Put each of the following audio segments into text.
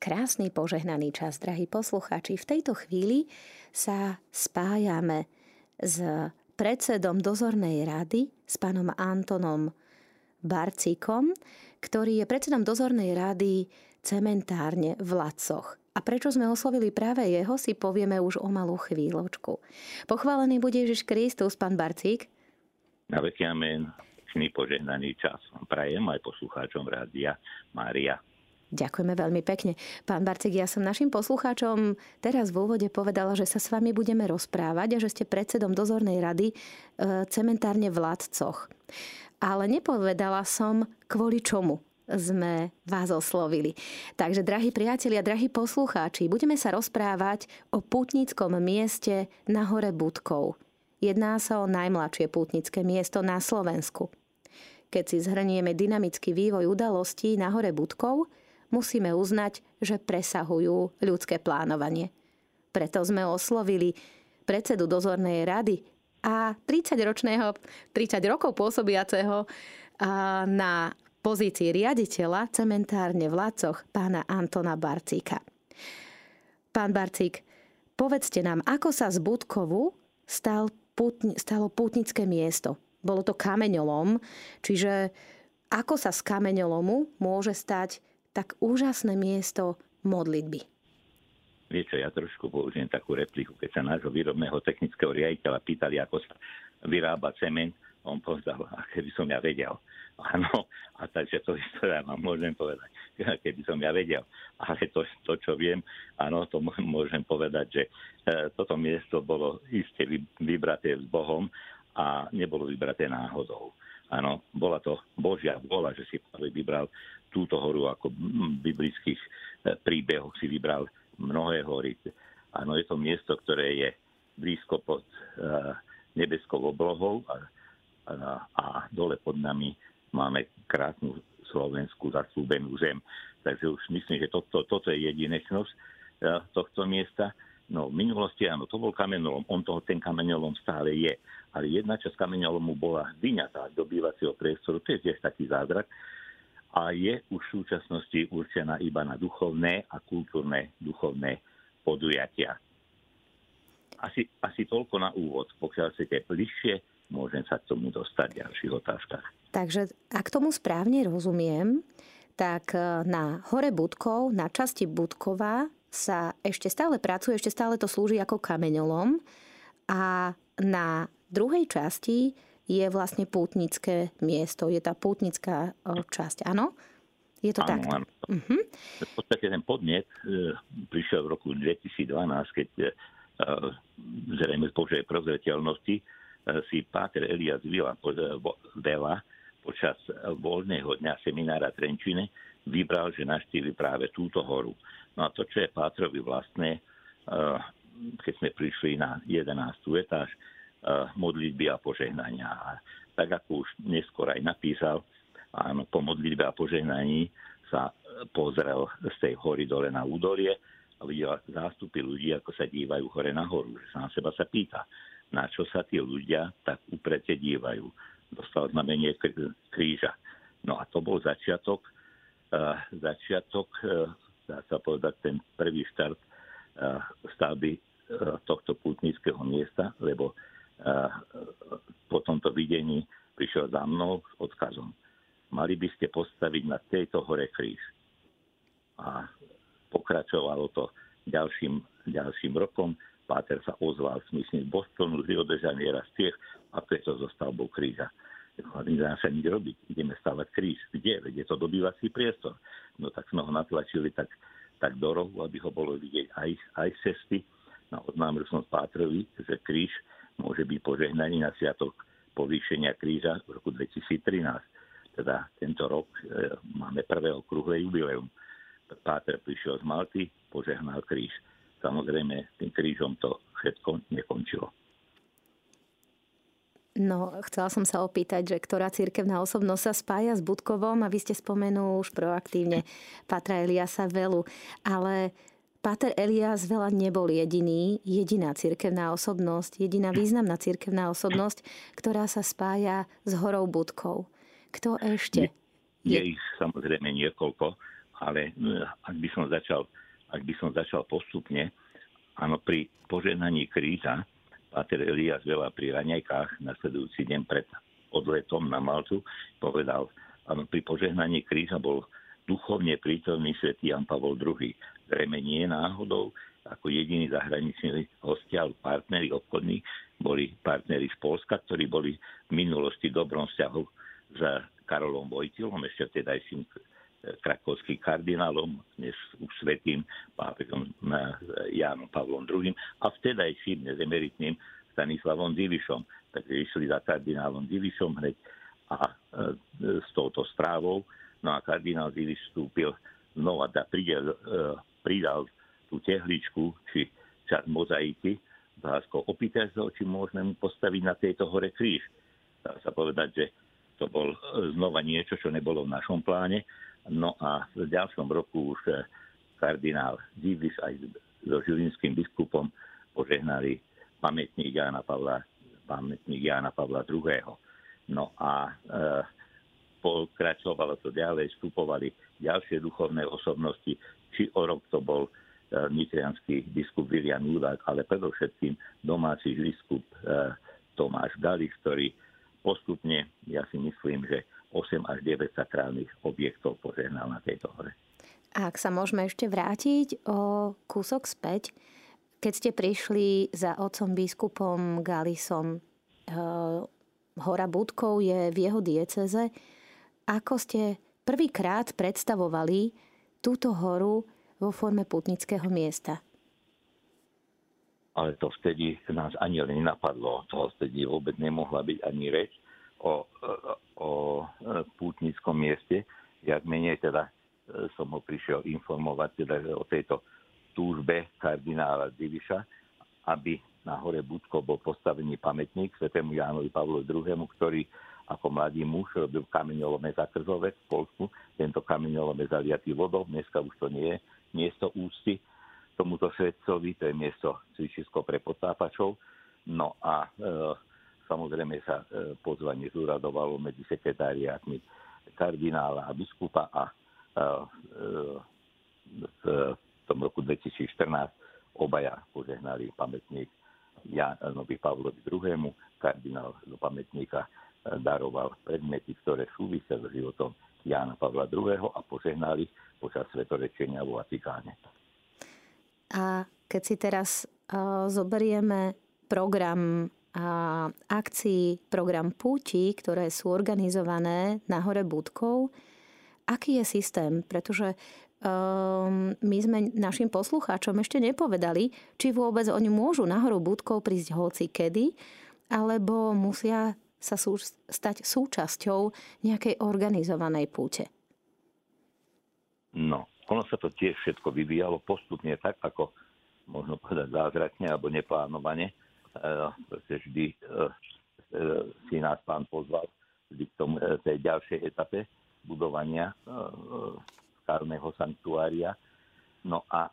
Krásny požehnaný čas, drahí poslucháči. V tejto chvíli sa spájame s predsedom dozornej rady, s pánom Antonom Barcíkom, ktorý je predsedom dozornej rady cementárne v Lacoch. A prečo sme oslovili práve jeho, si povieme už o malú chvíľočku. Pochválený bude Ježiš Kristus, pán Barcík. Na veky amen. Požehnaný čas vám prajem aj poslucháčom Rádia Mária. Ďakujeme veľmi pekne. Pán Barcek, ja som našim poslucháčom teraz v úvode povedala, že sa s vami budeme rozprávať a že ste predsedom dozornej rady e, cementárne v Ladcoch. Ale nepovedala som, kvôli čomu sme vás oslovili. Takže, drahí priatelia, drahí poslucháči, budeme sa rozprávať o putnickom mieste na hore Budkov. Jedná sa o najmladšie pútnické miesto na Slovensku. Keď si zhrnieme dynamický vývoj udalostí na hore Budkov, musíme uznať, že presahujú ľudské plánovanie. Preto sme oslovili predsedu dozornej rady a 30-ročného, 30 rokov pôsobiaceho na pozícii riaditeľa cementárne v Lacoch pána Antona Barcíka. Pán Barcík, povedzte nám, ako sa z Budkovu stal putni, stalo putnické miesto. Bolo to kameňolom, čiže ako sa z kameňolomu môže stať tak úžasné miesto modlitby. Viete, ja trošku použijem takú repliku, keď sa nášho výrobného technického riaditeľa pýtali, ako sa vyrába cement, on povedal, a keby som ja vedel. Áno, a takže to isté vám môžem povedať, keby som ja vedel. Ale to, to čo viem, áno, to môžem povedať, že e, toto miesto bolo iste vybraté s Bohom a nebolo vybraté náhodou. Áno, bola to Božia vôľa, že si vybral túto horu ako v biblických e, príbehoch si vybral mnohé hory. Áno, je to miesto, ktoré je blízko pod e, nebeskou oblohou a, a, a dole pod nami máme krásnu slovenskú zaslúbenú zem. Takže už myslím, že toto, toto je jedinečnosť e, tohto miesta. No v minulosti, áno, to bol kamenolom, on toho, ten kamenolom stále je. Ale jedna časť kameňolomu bola vyňatá do bývacieho priestoru, to je tiež taký zázrak, a je už v súčasnosti určená iba na duchovné a kultúrne duchovné podujatia. Asi, asi toľko na úvod. Pokiaľ chcete bližšie, môžem sa k tomu dostať v ďalších otázkach. Takže ak tomu správne rozumiem, tak e, na hore Budkov, na časti Budkova sa ešte stále pracuje, ešte stále to slúži ako kameňolom a na druhej časti je vlastne pútnické miesto, je tá pútnická časť, áno? Je to tak? Áno. Uh-huh. V podstate ten podnet e, prišiel v roku 2012, keď e, zrejme z Božej prozreteľnosti e, si Páter Elias Vila, Vela počas voľného dňa seminára Trenčine vybral, že naštívi práve túto horu. No a to, čo je Pátrovi vlastné, keď sme prišli na 11. etáž, Eh, modlitby a požehnania. A tak ako už neskôr aj napísal, áno, po modlitbe a požehnaní sa eh, pozrel z tej hory dole na údolie a videl zástupy ľudí, ako sa dívajú hore na horu. Že na seba sa pýta, na čo sa tí ľudia tak uprete dívajú. Dostal znamenie kríža. No a to bol začiatok, začiatok, dá sa povedať, ten prvý štart stavby uh, tohto putnického miesta, lebo po tomto videní prišiel za mnou s odkazom. Mali by ste postaviť na tejto hore kríž. A pokračovalo to ďalším, ďalším rokom. Páter sa ozval myslím Bostonu, z Rio de Janeiro, z tých, a to je to zo stavbou kríža. Nedá sa nič robiť, ideme stavať kríž. Kde? Veď je to dobývací priestor. No tak sme ho natlačili tak, tak do rohu, aby ho bolo vidieť aj, aj cesty. No oznámil som Pátrovi, že kríž môže byť požehnaný na sviatok povýšenia kríža v roku 2013. Teda tento rok e, máme prvé okrúhle jubileum. Páter prišiel z Malty, požehnal kríž. Samozrejme, tým krížom to všetko nekončilo. No, chcela som sa opýtať, že ktorá církevná osobnosť sa spája s Budkovom a vy ste spomenul už proaktívne Patra Eliasa Velu. Ale Páter Elias veľa nebol jediný, jediná cirkevná osobnosť, jediná významná cirkevná osobnosť, ktorá sa spája s horou Budkou. Kto ešte? Je, je ich samozrejme niekoľko, ale ak by som začal, ak by som začal postupne, áno, pri poženaní kríža Pater Elias veľa pri raňajkách nasledujúci deň pred odletom na Maltu povedal, áno, pri požehnaní kríža bol duchovne prítomný svätý Jan Pavol II. Zrejme nie náhodou, ako jediní zahraniční hostia, ale partneri obchodní, boli partneri z Polska, ktorí boli v minulosti dobrom vzťahu s Karolom Vojtilom, ešte vtedajším krakovským kardinálom, dnes už svetým pápežom Jánom Pavlom II a vtedajším nezemeritným Stanislavom Divišom. Takže išli za kardinálom Divišom hneď a e, s touto správou. No a kardinál Diviš vstúpil znova, da pridal, e, pridal tú tehličku, či čas mozaiky, Zásko, opýtaj sa, či môžeme mu postaviť na tejto hore kríž. Dá sa povedať, že to bol znova niečo, čo nebolo v našom pláne, No a v ďalšom roku už eh, kardinál Divis aj so žilinským biskupom požehnali pamätník Jána Pavla, pamätník Jána Pavla II. No a e, pokračovalo to ďalej, vstupovali ďalšie duchovné osobnosti, či o rok to bol e, nitrianský biskup Vilian Judák, ale predovšetkým domáci biskup e, Tomáš Galis, ktorý postupne, ja si myslím, že 8 až 9 sakrálnych objektov požehnal na tejto hore. A ak sa môžeme ešte vrátiť o kúsok späť, keď ste prišli za otcom biskupom Galisom, e, hora Budkov je v jeho dieceze, ako ste prvýkrát predstavovali túto horu vo forme putnického miesta? Ale to vtedy nás ani len nenapadlo. To vtedy vôbec nemohla byť ani reč o, o pútnickom mieste. Jak menej teda e, som ho prišiel informovať teda o tejto túžbe kardinála Diviša, aby na hore Budko bol postavený pamätník svetému Jánovi Pavlovi II, ktorý ako mladý muž robil kameňolome za Krzovec v Polsku. Tento kameňolome zaliatý vodou, dneska už to nie je miesto ústy tomuto svetcovi, to je miesto cvičisko pre potápačov. No a e, Samozrejme sa e, pozvanie zúradovalo medzi sekretáriátmi kardinála a biskupa a e, e, v tom roku 2014 obaja požehnali pamätník Janovi Pavlovi II. Kardinál do pamätníka daroval predmety, ktoré súvisia s životom Jána Pavla II. a požehnali počas svetorečenia vo Vatikáne. A keď si teraz uh, zoberieme program akcií, program púti, ktoré sú organizované na hore Budkov. Aký je systém? Pretože um, my sme našim poslucháčom ešte nepovedali, či vôbec oni môžu na horu Budkov prísť hoci kedy, alebo musia sa sú, stať súčasťou nejakej organizovanej púte. No, ono sa to tiež všetko vyvíjalo postupne tak, ako možno povedať zázračne alebo neplánovane Eh, pretože vždy eh, eh, si nás pán pozval vždy k tomu, tej ďalšej etape budovania skalného sanktuária. No a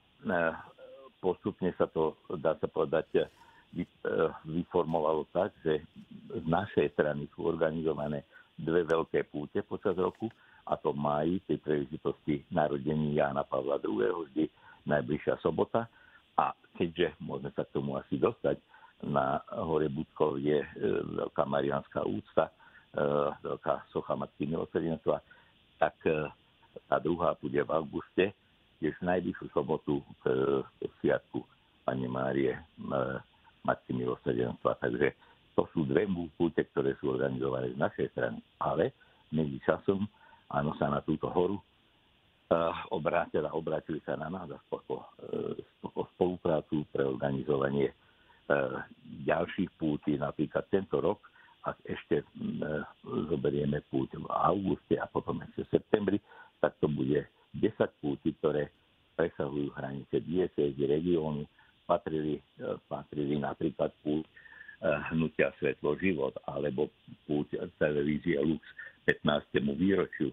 postupne sa to, dá sa povedať, vyformovalo tak, že z našej strany sú organizované dve veľké púte počas roku, a to v máji, pri príležitosti narodení Jána Pavla II. vždy najbližšia sobota. A keďže môžeme sa k tomu asi dostať, na hore Budkov je e, veľká marianská úcta, e, veľká socha Matky milosrdenstva, tak e, tá druhá bude v auguste, tiež najvyššiu sobotu k, sviatku Pane Márie Matky milosrdenstva. Takže to sú dve púte, ktoré sú organizované z našej strany. Ale medzi časom, áno, sa na túto horu obrátili, obrátili sa na nás o spoluprácu pre organizovanie ďalších púti, napríklad tento rok, ak ešte e, zoberieme púť v auguste a potom ešte v septembri, tak to bude 10 púti, ktoré presahujú hranice diecézy, regiónu, patrili, e, patrili napríklad púť hnutia Svetlo život alebo púť televízie Lux 15. výročiu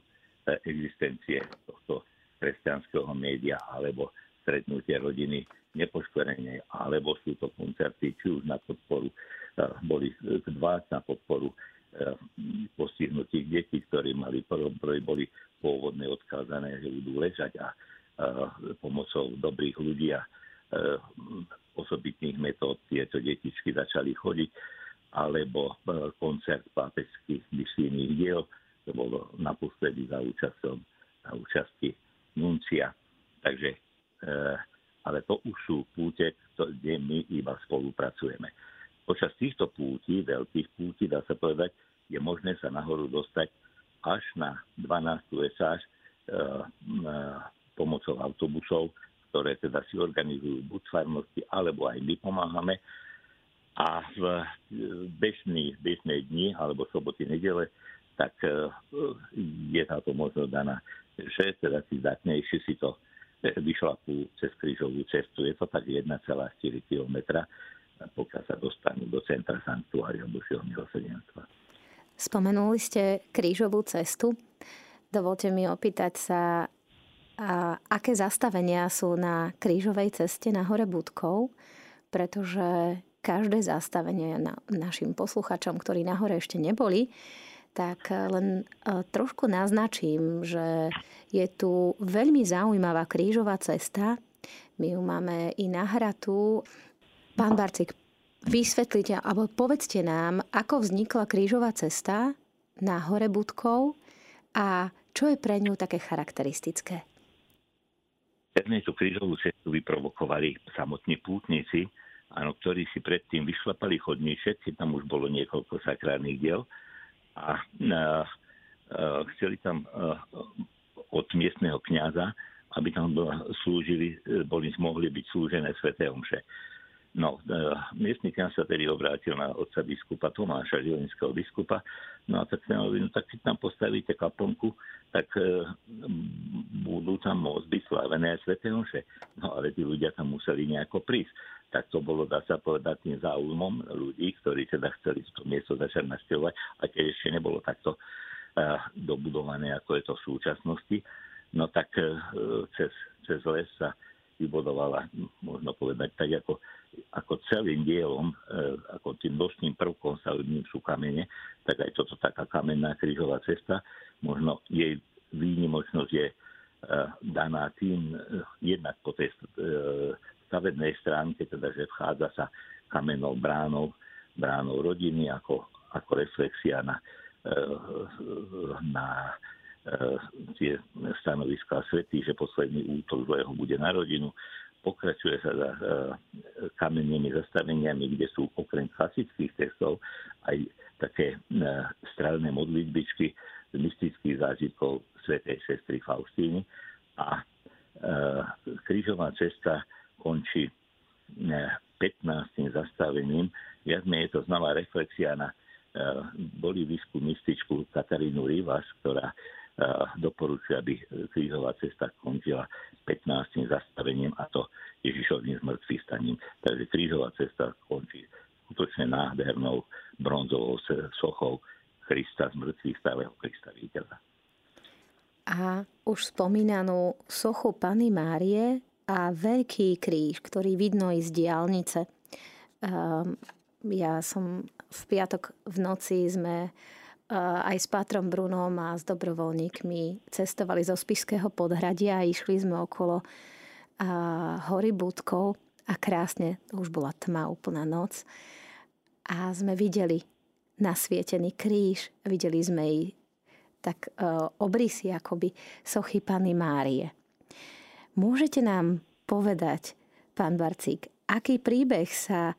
existencie tohto kresťanského média alebo stretnutie rodiny nepoškverenej, alebo sú to koncerty, či už na podporu, eh, boli dva na podporu eh, postihnutých detí, ktorí mali, boli pôvodne odkázané, že budú ležať a pomocou dobrých ľudí a osobitných metód tieto detičky začali chodiť, alebo koncert pápežských misijných diel, to bolo naposledy za účastom za účasti nuncia. Takže, ale to už sú púte, kde my iba spolupracujeme. Počas týchto pútí, veľkých pútí, dá sa povedať, je možné sa nahoru dostať až na 12. esáž pomocou autobusov, ktoré teda si organizujú buď farnosti, alebo aj my pomáhame. A v bežný, bežné dni, alebo soboty, nedele, tak e, je táto možnosť daná, že teda tí zdatnejší si to vyšlapú cez krížovú cestu. Je to tak 1,4 km, pokiaľ sa dostanú do centra Sanktuária Božieho milosrdenstva. Spomenuli ste krížovú cestu. Dovolte mi opýtať sa, a aké zastavenia sú na krížovej ceste na hore Budkov, pretože každé zastavenie na našim posluchačom, ktorí na hore ešte neboli, tak len e, trošku naznačím, že je tu veľmi zaujímavá krížová cesta. My ju máme i nahratú. Pán Barcik, vysvetlite, alebo povedzte nám, ako vznikla krížová cesta na hore Budkov a čo je pre ňu také charakteristické? Pevne tú krížovú cestu vyprovokovali samotní pútnici, áno, ktorí si predtým vyšlapali chodníček, keď tam už bolo niekoľko sakrárnych diel a, a, a chceli tam a, od miestneho kňaza, aby tam slúžili, boli, mohli byť slúžené sveté omše. No, e, miestny kňaz sa tedy obrátil na otca biskupa Tomáša, žilinského biskupa, no a tak sa no tak keď tam postavíte kaplnku, tak e, budú tam môcť byť slavené sveté omše. No ale tí ľudia tam museli nejako prísť. Tak to bolo, dá sa povedať, tým záujmom ľudí, ktorí teda chceli to miesto začať naštevovať, a keď ešte nebolo takto e, dobudované, ako je to v súčasnosti, no tak e, cez, cez les sa vybudovala, možno povedať tak, ako ako celým dielom, e, ako tým nočným prvkom stavebným sú kamene, tak aj toto taká kamenná krížová cesta. Možno jej výnimočnosť je e, daná tým e, jednak po tej stavebnej stránke, teda že vchádza sa kamennou bránou, bránou rodiny ako, ako reflexia na, na tie stanoviská svety, že posledný útok zlého bude na rodinu pokračuje sa za kamennými zastaveniami, kde sú okrem klasických textov aj také strelné modlitbičky z mystických zážitkov svätej sestry Faustíny a krížová cesta končí 15. zastavením. Viac je to znova reflexia na bolivijskú mystičku Katarínu Rivas, ktorá doporučuje, aby krížová cesta končila 15. zastavením a to Ježišovým zmrtvých staním. Takže krížová cesta končí skutočne nádhernou bronzovou sochou Krista z mŕtvych starého Krista víťaza. A už spomínanú sochu Pany Márie a veľký kríž, ktorý vidno i z diálnice. Um, ja som v piatok v noci sme aj s Pátrom Brunom a s dobrovoľníkmi cestovali zo Spišského podhradia a išli sme okolo hory Budkov a krásne, už bola tma, úplná noc a sme videli nasvietený kríž, videli sme i tak obrysy akoby sochy Pany Márie. Môžete nám povedať, pán Barcík, aký príbeh sa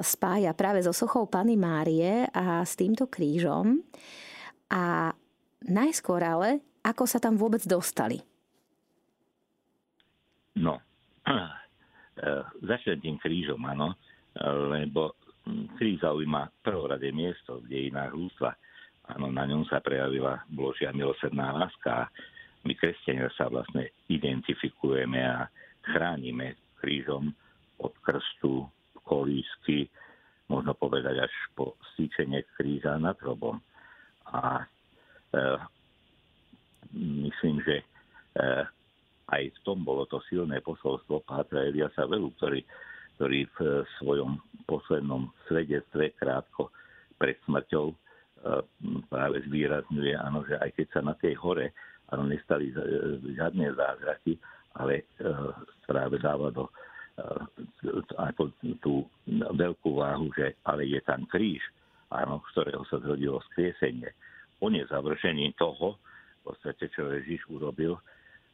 spája práve so sochou Pany Márie a s týmto krížom. A najskôr ale, ako sa tam vôbec dostali? No, začnem tým krížom, áno, lebo kríž zaujíma prvoradé miesto v dejinách ľudstva. Áno, na ňom sa prejavila Božia milosrdná láska a my, kresťania, sa vlastne identifikujeme a chránime krížom od krstu, kolísky, možno povedať až po stýčenie kríža nad hrobom. A e, myslím, že e, aj v tom bolo to silné posolstvo Pátra Eliasa Velu, ktorý, ktorý v svojom poslednom svedectve krátko pred smrťou e, práve zvýrazňuje, áno, že aj keď sa na tej hore, áno, nestali žiadne zázraky, ale práve dáva do ako tú veľkú váhu, že ale je tam kríž, áno, z ktorého sa zrodilo skriesenie. On je završením toho, v podstate, čo Ježiš urobil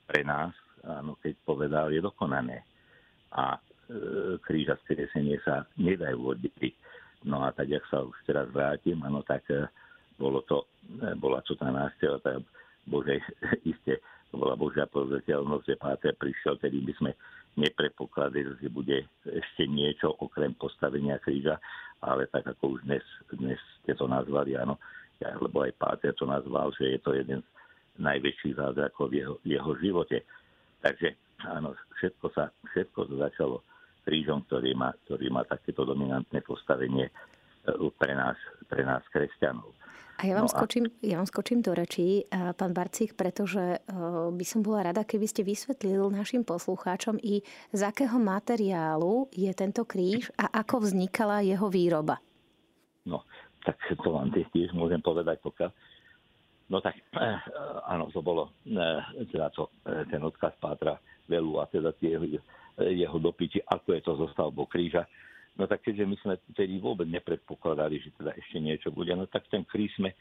pre nás, áno, keď povedal, je dokonané. A e, kríž a skriesenie sa nedajú oddeliť. No a tak, jak sa už teraz vrátim, áno, tak e, bolo to, e, bola to tá návšteva, tá Bože, iste, to bola Božia pozreteľnosť, že Páter prišiel, tedy by sme nepredpokladali, že bude ešte niečo okrem postavenia kríža, ale tak ako už dnes, dnes ste to nazvali, áno, ja, lebo aj Páter to nazval, že je to jeden z najväčších zázrakov v jeho, jeho živote. Takže áno, všetko sa, všetko sa začalo krížom, ktorý má, ktorý má takéto dominantné postavenie e, pre nás, pre nás kresťanov. A ja vám, no skočím, a... ja vám skočím do rečí, pán Barcík, pretože by som bola rada, keby ste vysvetlil našim poslucháčom i z akého materiálu je tento kríž a ako vznikala jeho výroba. No, tak to vám tiež môžem povedať, pokiaľ No tak eh, áno, to bolo, eh, teda to, eh, ten odkaz Pátra Velu a teda tie, jeho dopiti, ako je to so stavbou kríža. No tak keďže my sme tedy vôbec nepredpokladali, že teda ešte niečo bude, no tak ten kríž sme e,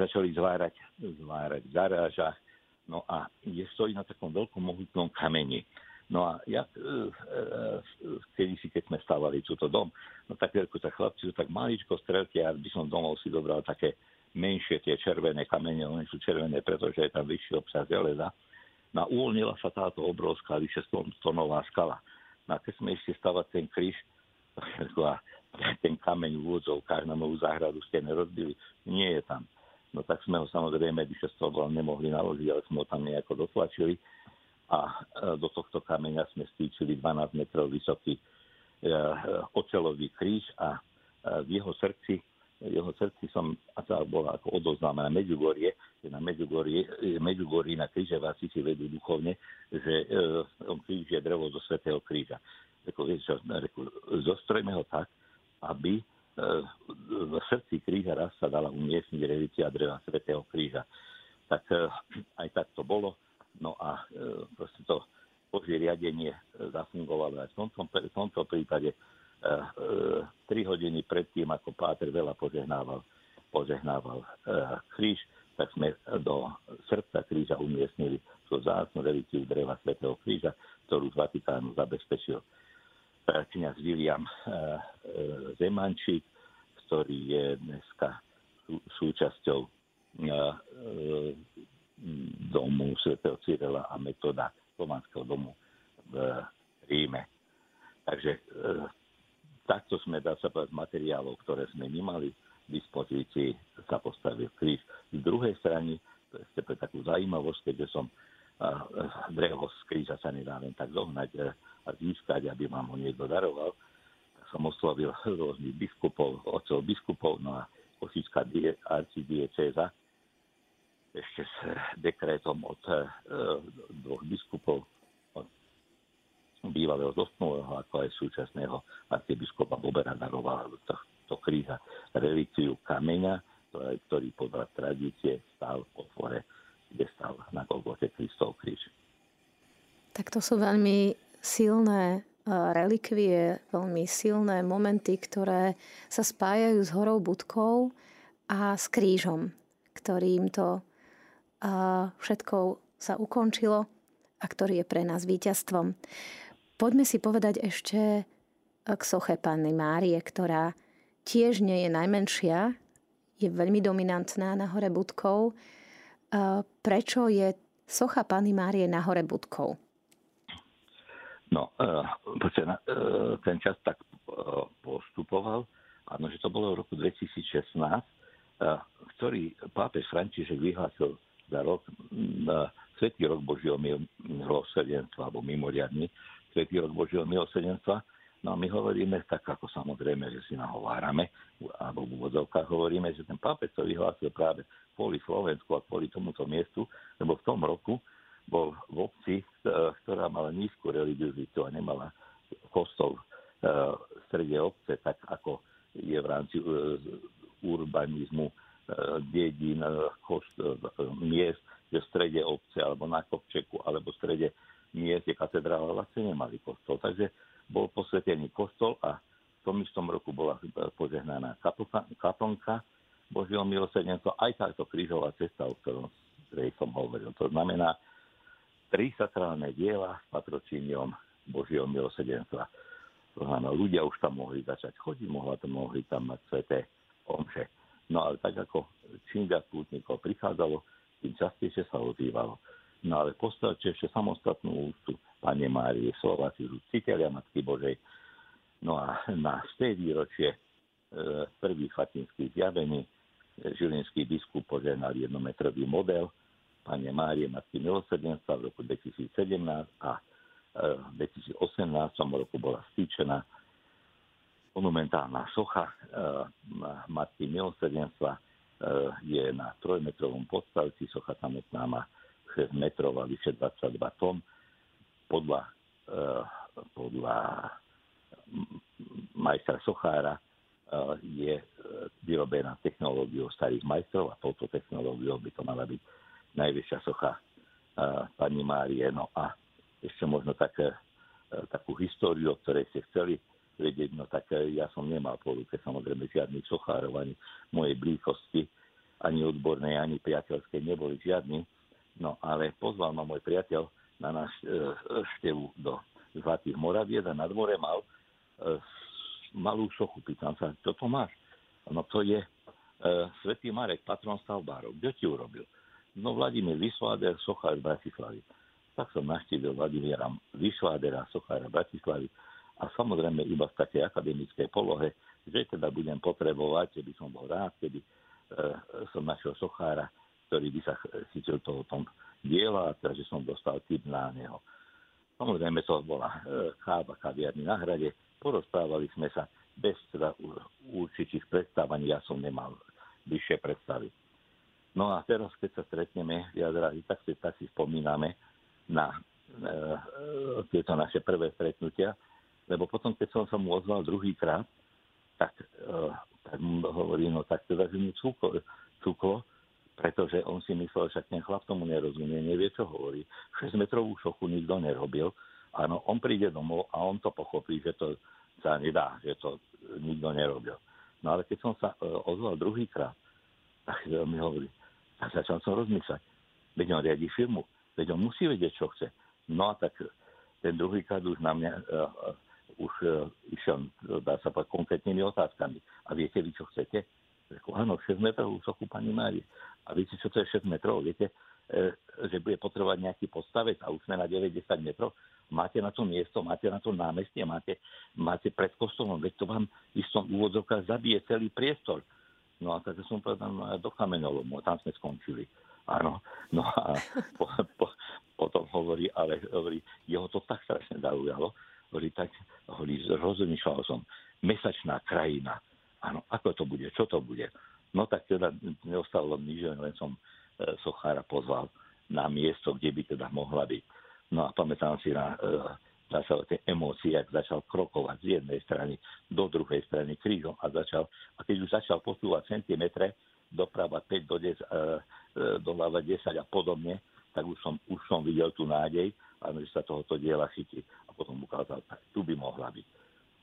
začali zvárať, zvárať v garážach, no a je stojí na takom veľkom mohutnom kameni. No a ja, e, e, kedy si, keď sme stávali túto dom, no tak ako sa chlapci sú tak maličko strelky, ja by som domov si dobral také menšie tie červené kamene, oni sú červené, pretože je tam vyšší obsah železa. No uvoľnila sa táto obrovská vyše tonová skala. No a keď sme ešte stavať ten kríž, a ten kameň v úvodzovkách na moju záhradu ste nerozbili, nie je tam. No tak sme ho samozrejme vyše 100 nemohli naložiť, ale sme ho tam nejako dotlačili a e, do tohto kameňa sme stýčili 12 metrov vysoký e, ocelový kríž a e, v jeho srdci jeho srdci som, a sa bola ako odoznáme na Medjugorje, na Medjugorje, na križeváci si vedú duchovne, že e, kríž je drevo zo Svetého kríža. Reku, čo, reku, zostrojme ho tak, aby e, v srdci kríža raz sa dala umiestniť revícia dreva Svetého kríža. Tak e, aj tak to bolo. No a e, proste to Božie riadenie zafungovalo aj v tomto, v tomto prípade 3 hodiny predtým, ako Páter veľa požehnával, požehnával eh, kríž, tak sme do srdca kríža umiestnili tú zácnu relikviu dreva svätého kríža, ktorú z Vatikánu zabezpečil kniaz William eh, Zemančík, ktorý je dneska súčasťou domu svätého Cyrila a metoda Tománskeho domu v Ríme. Takže takto sme, dá sa povedať, materiálov, ktoré sme nemali v dispozícii, sa postavil kríž. Z druhej strany, je pre takú zaujímavosť, keďže som drevo z kríža sa nedá len tak zohnať a získať, aby vám ho niekto daroval, tak som oslovil rôznych biskupov, otcov biskupov, no a Košická arcidiecéza ešte s dekrétom od e, dvoch biskupov bývalého zosnulého, ako aj súčasného arcibiskupa Bobera daroval to, to kríža relikviu kameňa, ktorý podľa tradície stal po tvore, kde stal na Golgote Kristov kríž. Tak to sú veľmi silné e, relikvie, veľmi silné momenty, ktoré sa spájajú s horou budkou a s krížom, ktorým to e, všetko sa ukončilo a ktorý je pre nás víťazstvom. Poďme si povedať ešte k soche Panny Márie, ktorá tiež nie je najmenšia, je veľmi dominantná na hore Budkou. Prečo je socha Panny Márie na hore Budkou? No, e, ten čas tak e, postupoval, áno, že to bolo v roku 2016, e, ktorý pápež František vyhlásil za rok, Svetý rok Božieho milosrdenstva, alebo mimoriadný, Svetý rok Božieho milosedenstva. No a my hovoríme tak, ako samozrejme, že si nahovárame, alebo v úvodzovkách hovoríme, že ten pápež to vyhlásil práve kvôli Slovensku a kvôli tomuto miestu, lebo v tom roku bol v obci, e, ktorá mala nízku religiositu a nemala kostol e, v strede obce, tak ako je v rámci e, urbanizmu dedín, miest, že v strede obce alebo na kopčeku alebo v strede miest je katedrála, vlastne nemali kostol. Takže bol posvetený kostol a v tom istom roku bola požehnaná kaplnka Božieho milosrdenstva, aj táto krížová cesta, o ktorom som hovoril. To znamená, tri sakrálne diela s patrocíniom Božieho milosrdenstva. To znamená, ľudia už tam mohli začať chodiť, mohla to mohli tam mať sveté omše. No ale tak ako čím viac pútnikov prichádzalo, tým častejšie sa ozývalo. No ale postavte ešte samostatnú ústu Pane Márie, Slováci, citeľia Matky Božej. No a na tej výročie e, prvých fatinských zjavení e, žilinský biskup požehnal jednometrový model Pane Márie Matky milosrdenstva v roku 2017 a v 2018 roku bola stýčená monumentálna socha eh, Matky milosrdenstva eh, je na trojmetrovom podstavci, socha samotná má 6 metrov a vyše 22 tón. Podľa, podľa majstra Sochára je vyrobená technológiou starých majstrov a touto technológiou by to mala byť najvyššia socha pani Márie. No a ešte možno také, takú históriu, o ktorej ste chceli vedieť, no tak ja som nemal po ruke samozrejme žiadnych sochárov, ani mojej blízkosti, ani odbornej, ani priateľskej neboli žiadni. No ale pozval ma môj priateľ na náš e, števu do Zlatých Moravied a na dvore mal e, malú sochu. Pýtam sa, čo to máš? No to je e, Svetý Marek, patron stavbárov. Kto ti urobil? No Vladimír Vysláder, sochár Bratislavy tak som naštívil Vladimíra Vyšvádera, Sochára Bratislavy a samozrejme iba v takej akademickej polohe, že teda budem potrebovať, že by som bol rád, keby e, som našiel Sochára, ktorý by sa chytil toho tom diela a teda, som dostal tip na neho. Samozrejme to bola e, chába kaviarny na hrade, porozprávali sme sa bez teda určitých predstavaní, ja som nemal vyššie predstavy. No a teraz, keď sa stretneme v Jadraji, tak si, tak si spomíname, na e, tieto naše prvé stretnutia, lebo potom, keď som sa mu ozval druhýkrát, tak, e, tak mu hovorí, no tak teda, že mu cúklo, cúklo, pretože on si myslel, že ten chlap tomu nerozumie, nevie, čo hovorí. 6-metrovú sochu nikto nerobil. Áno, on príde domov a on to pochopí, že to sa nedá, že to nikto nerobil. No ale keď som sa e, ozval druhýkrát, tak mi hovorí, tak začal som rozmýšľať. Veď on riadi firmu, Veď on musí vedieť, čo chce. No a tak ten druhý krát už na mňa uh, už uh, išiel, dá sa povedať, konkrétnymi otázkami. A viete vy, čo chcete? Reku, áno, 6 metrov sochu pani Mári. A viete, čo to je 6 metrov? Viete, uh, že bude potrebovať nejaký postavec a už sme na 90 metrov. Máte na to miesto, máte na to námestie, máte, máte pred kostolom, veď to vám v istom úvodzovkách zabije celý priestor. No a tak som povedal no, do kameňolomu, tam sme skončili. Áno. No a po, po, potom hovorí, ale hovorí, jeho to tak strašne zaujalo, hovorí, tak hovorí, rozmýšľal som, mesačná krajina, áno, ako to bude, čo to bude. No tak teda neostalo nič, len som e, Sochára pozval na miesto, kde by teda mohla byť. No a pamätám si na, e, sa tie emócie, ak začal krokovať z jednej strany do druhej strany krížom a začal, a keď už začal posúvať centimetre, doprava 5 do 10, doľava 10 a podobne, tak už som, už som videl tú nádej, a že sa tohoto diela chytí. A potom ukázal, tak tu by mohla byť.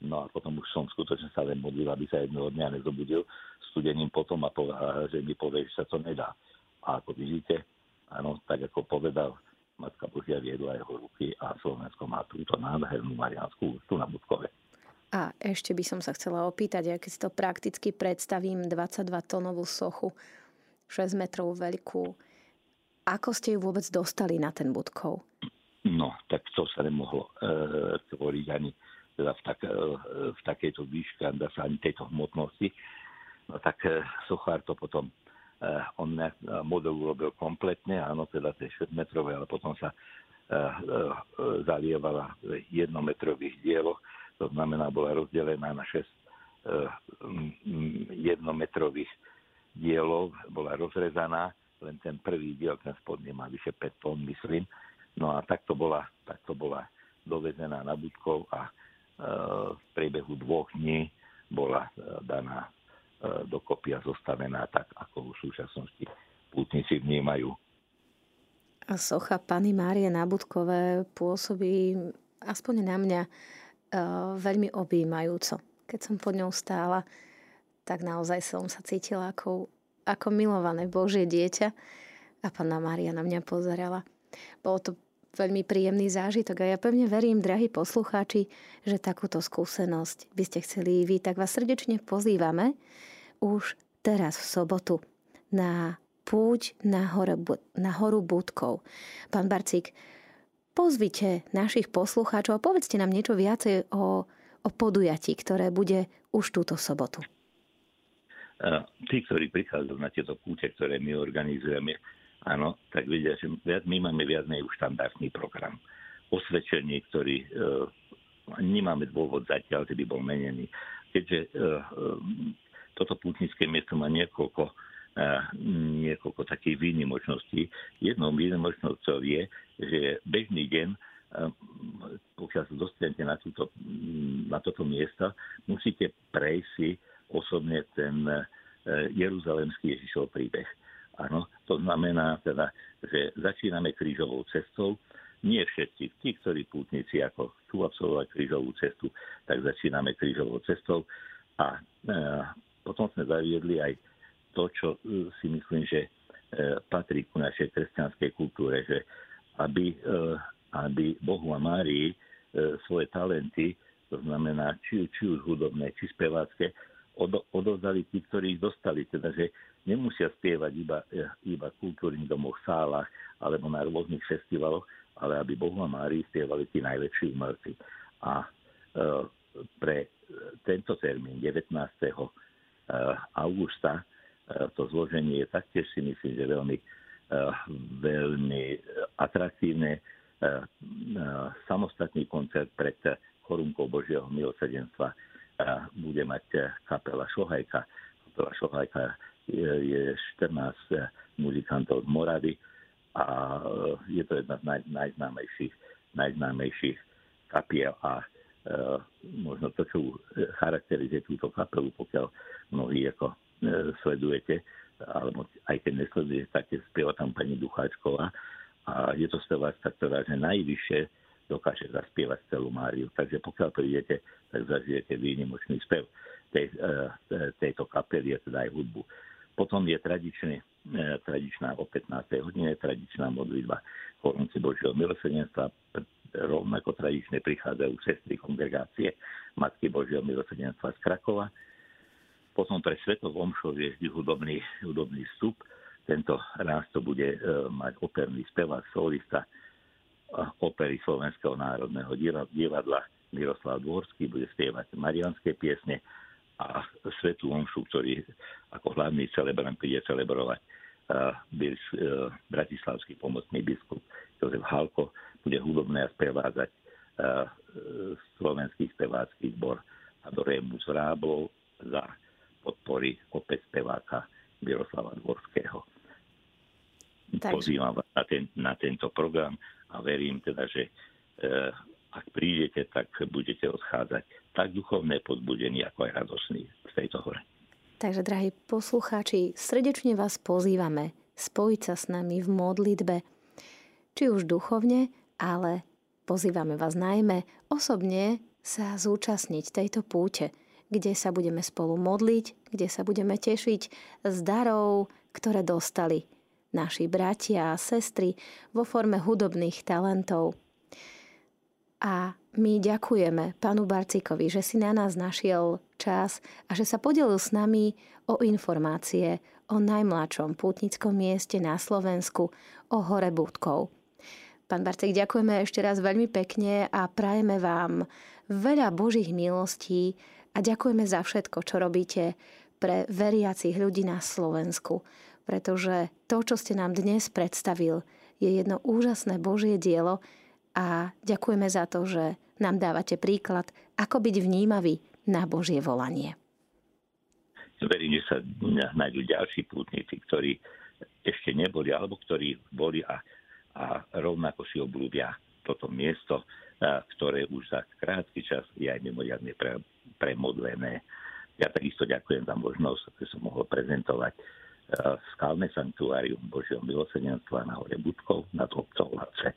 No a potom už som skutočne sa len modlil, aby sa jedného dňa nezobudil studením potom a povedal, že mi povie, že sa to nedá. A ako vidíte, áno, tak ako povedal, Matka Božia viedla jeho ruky a Slovensko má túto nádhernú marianskú ústu na Budkove. A ešte by som sa chcela opýtať, ak si to prakticky predstavím, 22 tónovú sochu, 6 metrov veľkú. Ako ste ju vôbec dostali na ten Budkov? No, tak to sa nemohlo e, tvoriť ani teda v, tak, e, v takejto výške, ani tejto hmotnosti. No tak e, Sochár to potom on ne, model urobil kompletne, áno, teda tie 6 metrové, ale potom sa e, e, zalievala v jednometrových dieloch to znamená, bola rozdelená na 6 eh, jednometrových dielov, bola rozrezaná, len ten prvý diel, ten spodný má vyše 5 tón, myslím. No a takto bola, takto bola dovezená na Budkov a v priebehu dvoch dní bola daná dokopy a zostavená tak, ako v súčasnosti pútnici vnímajú A socha Pany Márie Nábudkové pôsobí aspoň na mňa uh, veľmi objímajúco. Keď som pod ňou stála, tak naozaj som sa cítila ako, ako milované Božie dieťa a Panna Mária na mňa pozerala. Bolo to veľmi príjemný zážitok a ja pevne verím, drahí poslucháči, že takúto skúsenosť by ste chceli vy, tak vás srdečne pozývame už teraz v sobotu na púť na, hore, na horu Budkov. Pán Barcík, pozvite našich poslucháčov a povedzte nám niečo viacej o, o podujatí, ktoré bude už túto sobotu. Tí, ktorí prichádzajú na tieto púte, ktoré my organizujeme, áno, tak vedia, že my máme viac už štandardný program. Osvedčenie, ktorý e, nemáme dôvod zatiaľ, že by bol menený. Keďže e, e, toto pútnické miesto má niekoľko niekoľko takých výnimočností. Jednou výnimočnosťou je, že bežný deň, pokiaľ sa dostanete na, túto, na toto miesto, musíte prejsť si osobne ten e, jeruzalemský Ježišov príbeh. Áno, to znamená teda, že začíname krížovou cestou. Nie všetci, tí, ktorí pútnici ako chcú absolvovať krížovú cestu, tak začíname krížovou cestou. A potom sme zaviedli aj to, čo e, si myslím, že e, patrí ku našej kresťanskej kultúre, že aby, e, aby Bohu a Márii svoje talenty, to znamená či, či už hudobné, či spevácké, odovzdali tí, ktorí ich dostali. Teda, že nemusia spievať iba, iba v kultúrnych domoch, sálach alebo na rôznych festivaloch, ale aby Bohu a Márii spievali tí najväčší umelci. A pre tento termín 19. augusta E, to zloženie je taktiež si myslím, že veľmi, e, veľmi atraktívne. Samostatný koncert pred korunkou Božieho milosrdenstva bude mať kapela Šohajka. Kapela Šohajka je 14 muzikantov z Moravy a je to jedna z naj, najznámejších, najznámejších kapiel a možno to, čo charakterizuje túto kapelu, pokiaľ mnohí ako E, sledujete, alebo aj keď nesledujete, tak spieva tam pani Ducháčková a je to speváčka, ktorá že najvyššie dokáže zaspievať celú Máriu. Takže pokiaľ prídete, tak zažijete výnimočný spev tej, e, tejto kapely, teda aj hudbu. Potom je tradičný, tradičná o 15. hodine, tradičná modlitba korunci Božieho milosrdenstva, rovnako tradične prichádzajú sestry kongregácie Matky Božieho milosrdenstva z Krakova, potom pre Svetov Omšov je vždy hudobný, hudobný vstup. Tento raz to bude e, mať operný spevák, solista opery Slovenského národného divadla Miroslav Dvorský, bude spievať marianské piesne a Svetú Omšu, ktorý ako hlavný celebrant príde celebrovať bratislavský pomocný biskup Jozef Halko, bude hudobné a spevádzať uh, slovenský spevácky zbor Adoremus Ráblov za podpory opäť speváka Miroslava Dvorského. Takže. Pozývam vás na, ten, na tento program a verím teda, že e, ak prídete, tak budete odchádzať tak duchovné podbudení, ako aj radosní z tejto hore. Takže, drahí poslucháči, srdečne vás pozývame spojiť sa s nami v modlitbe, či už duchovne, ale pozývame vás najmä osobne sa zúčastniť tejto púte, kde sa budeme spolu modliť, kde sa budeme tešiť z darov, ktoré dostali naši bratia a sestry vo forme hudobných talentov. A my ďakujeme pánu Barcikovi, že si na nás našiel čas a že sa podelil s nami o informácie o najmladšom pútnickom mieste na Slovensku, o hore Budkov. Pán Barcik, ďakujeme ešte raz veľmi pekne a prajeme vám veľa Božích milostí, a ďakujeme za všetko, čo robíte pre veriacich ľudí na Slovensku, pretože to, čo ste nám dnes predstavil, je jedno úžasné Božie dielo a ďakujeme za to, že nám dávate príklad, ako byť vnímavý na Božie volanie. Verím, že sa nájdú ďalší pútnici, ktorí ešte neboli, alebo ktorí boli a, a rovnako si obľúbia toto miesto, ktoré už za krátky čas je aj mimoriadne pre, premodlené. Ja takisto ďakujem za možnosť, že som mohol prezentovať skalné sanktuárium Božieho milosedenstva na hore Budkov nad obcov Lace.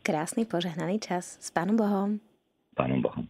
Krásny požehnaný čas s Pánom Bohom. Pánom Bohom.